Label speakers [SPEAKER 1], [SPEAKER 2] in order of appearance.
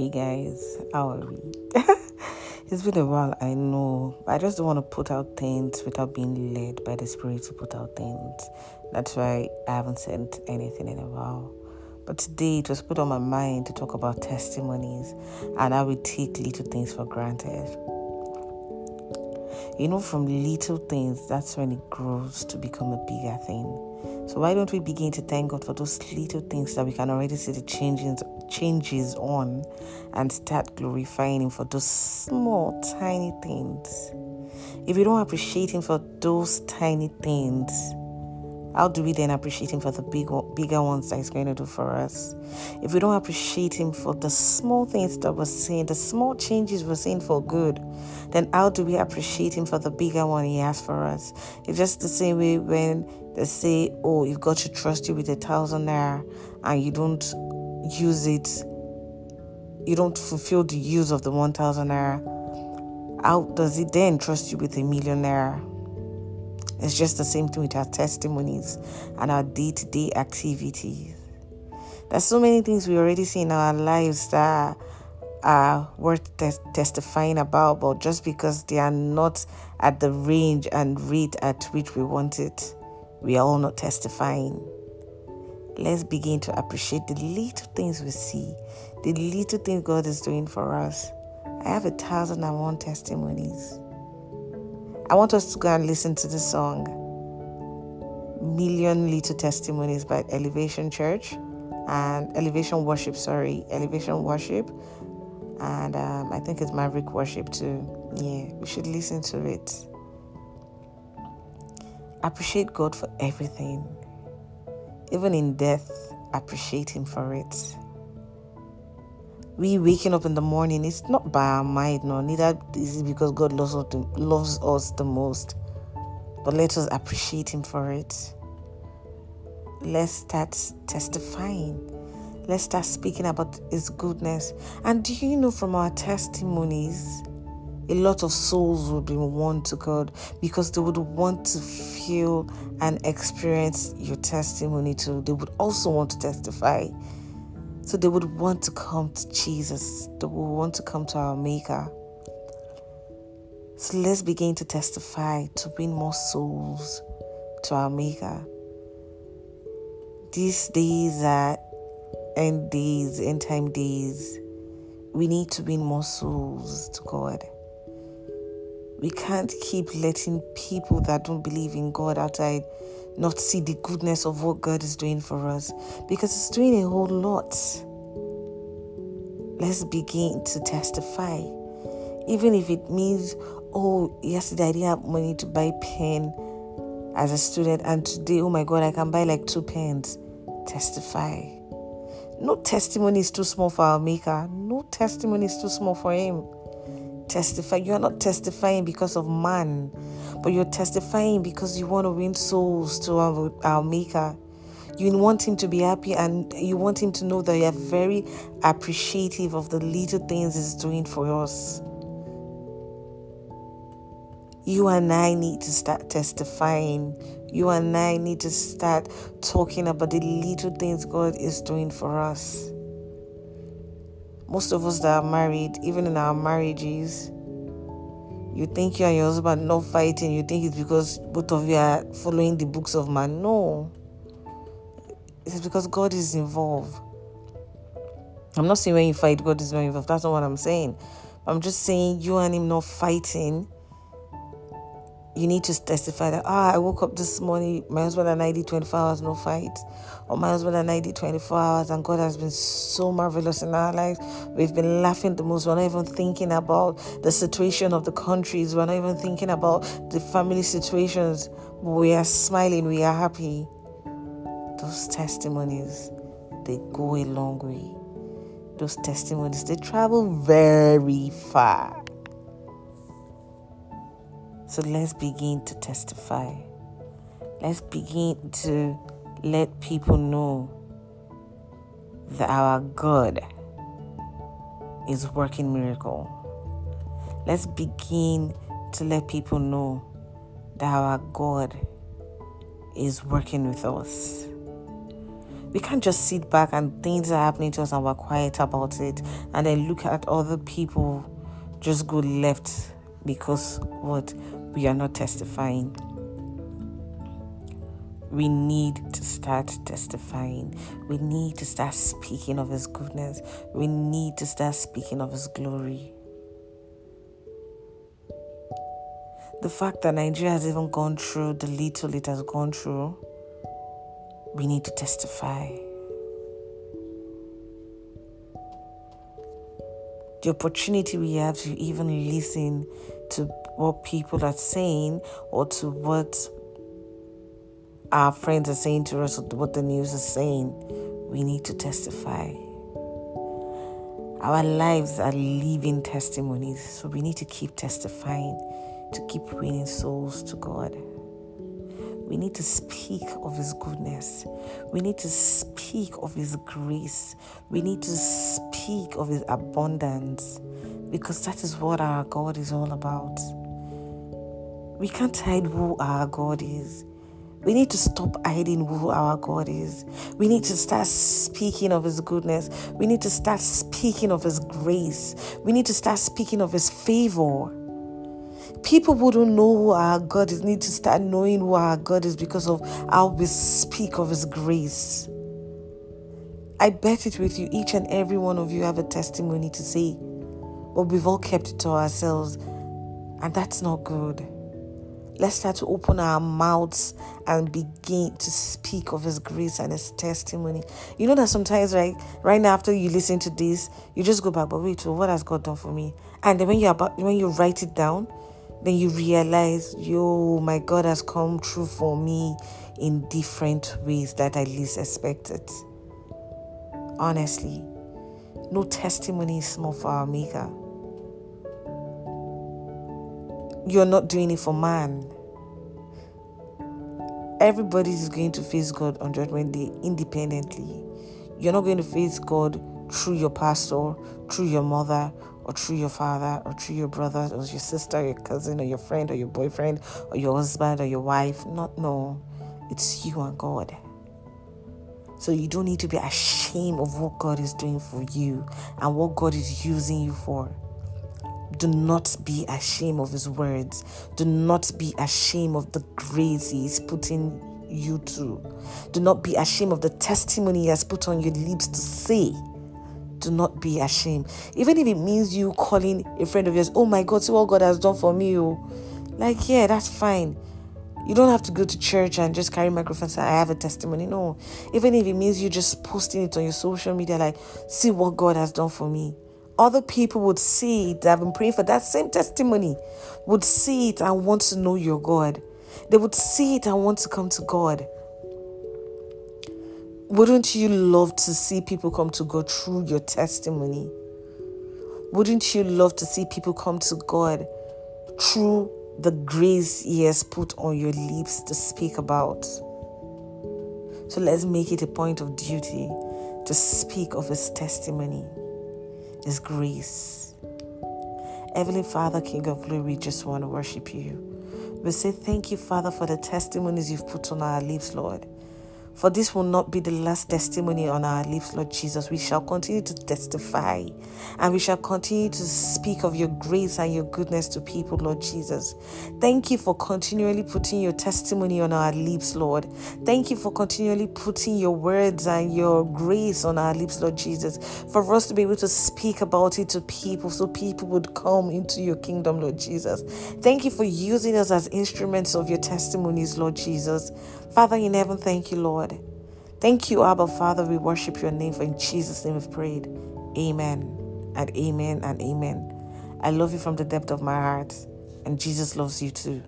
[SPEAKER 1] Hey guys, how are we? it's been a while, I know. I just don't want to put out things without being led by the Spirit to put out things. That's why I haven't sent anything in a while. But today it was put on my mind to talk about testimonies and how we take little things for granted. You know, from little things, that's when it grows to become a bigger thing. So why don't we begin to thank God for those little things that we can already see the changes changes on and start glorifying him for those small tiny things. If we don't appreciate him for those tiny things, how do we then appreciate him for the big, bigger ones that he's going to do for us? If we don't appreciate him for the small things that we're seeing, the small changes we're seeing for good, then how do we appreciate him for the bigger one he has for us? It's just the same way when they say, oh, you've got to trust you with a thousand naira and you don't use it, you don't fulfill the use of the 1,000 naira, how does it then trust you with a million naira? It's just the same thing with our testimonies and our day to day activities. There's so many things we already see in our lives that are worth testifying about, but just because they are not at the range and rate at which we want it, we are all not testifying. Let's begin to appreciate the little things we see, the little things God is doing for us. I have a thousand and one testimonies. I want us to go and listen to the song Million Little Testimonies by Elevation Church and Elevation Worship, sorry, Elevation Worship. And um, I think it's Maverick Worship too. Yeah, we should listen to it. Appreciate God for everything. Even in death, appreciate Him for it. We waking up in the morning, it's not by our mind, no, neither is it because God loves us, the, loves us the most. But let us appreciate Him for it. Let's start testifying. Let's start speaking about His goodness. And do you know from our testimonies, a lot of souls would be won to God because they would want to feel and experience your testimony too. They would also want to testify. So they would want to come to Jesus. They would want to come to our Maker. So let's begin to testify to bring more souls to our Maker. These days are end days, end time days. We need to win more souls to God. We can't keep letting people that don't believe in God outside not see the goodness of what God is doing for us because it's doing a whole lot. Let's begin to testify. Even if it means, oh, yesterday I didn't have money to buy pen as a student, and today, oh my God, I can buy like two pens. Testify. No testimony is too small for our Maker. No testimony is too small for Him testify. You are not testifying because of man, but you're testifying because you want to win souls to our, our Maker. You want him to be happy and you want him to know that you are very appreciative of the little things he's doing for us. You and I need to start testifying. You and I need to start talking about the little things God is doing for us most of us that are married, even in our marriages, you think you and your husband not fighting, you think it's because both of you are following the books of man. No. It's because God is involved. I'm not saying when you fight, God is not involved. That's not what I'm saying. I'm just saying you and him not fighting you need to testify that ah, I woke up this morning, my husband and I did 24 hours, no fight. Or my husband and I did 24 hours, and God has been so marvelous in our lives. We've been laughing the most. We're not even thinking about the situation of the countries. We're not even thinking about the family situations. We are smiling, we are happy. Those testimonies, they go a long way. Those testimonies, they travel very far. So let's begin to testify. Let's begin to let people know that our God is working miracle. Let's begin to let people know that our God is working with us. We can't just sit back and things are happening to us and we're quiet about it and then look at other people just go left because what we are not testifying. We need to start testifying. We need to start speaking of His goodness. We need to start speaking of His glory. The fact that Nigeria has even gone through the little it has gone through, we need to testify. The opportunity we have to even listen to what people are saying or to what our friends are saying to us, or what the news is saying, we need to testify. Our lives are living testimonies, so we need to keep testifying, to keep winning souls to God. We need to speak of His goodness. We need to speak of His grace. We need to speak of His abundance because that is what our God is all about. We can't hide who our God is. We need to stop hiding who our God is. We need to start speaking of His goodness. We need to start speaking of His grace. We need to start speaking of His favor. People who don't know who our God is need to start knowing who our God is because of how we speak of His grace. I bet it with you, each and every one of you have a testimony to say, but we've all kept it to ourselves, and that's not good. Let's start to open our mouths and begin to speak of His grace and His testimony. You know that sometimes, right, right now after you listen to this, you just go back, but wait, so what has God done for me? And then when you about when you write it down, then you realize, yo, my God has come true for me in different ways that I least expected. Honestly, no testimony is small for our Maker. You're not doing it for man. Everybody is going to face God on Judgment Day independently. You're not going to face God through your pastor, through your mother, or through your father or through your brother or your sister or your cousin or your friend or your boyfriend or your husband or your wife. Not no. It's you and God. So you don't need to be ashamed of what God is doing for you and what God is using you for. Do not be ashamed of his words. Do not be ashamed of the grace he is putting you to. Do not be ashamed of the testimony he has put on your lips to say do not be ashamed. Even if it means you calling a friend of yours, oh my God, see what God has done for me. Oh. Like, yeah, that's fine. You don't have to go to church and just carry microphone and say, I have a testimony. No. Even if it means you just posting it on your social media, like, see what God has done for me. Other people would see it, that have been praying for that same testimony, would see it and want to know your God. They would see it and want to come to God. Wouldn't you love to see people come to God through your testimony? Wouldn't you love to see people come to God through the grace He has put on your lips to speak about? So let's make it a point of duty to speak of His testimony, His grace. Heavenly Father, King of Glory, we just want to worship you. We say thank you, Father, for the testimonies you've put on our lips, Lord. For this will not be the last testimony on our lips, Lord Jesus. We shall continue to testify and we shall continue to speak of your grace and your goodness to people, Lord Jesus. Thank you for continually putting your testimony on our lips, Lord. Thank you for continually putting your words and your grace on our lips, Lord Jesus, for us to be able to speak about it to people so people would come into your kingdom, Lord Jesus. Thank you for using us as instruments of your testimonies, Lord Jesus. Father in heaven, thank you, Lord. Thank you, Abba Father. We worship your name, for in Jesus' name we've prayed. Amen and amen and amen. I love you from the depth of my heart, and Jesus loves you too.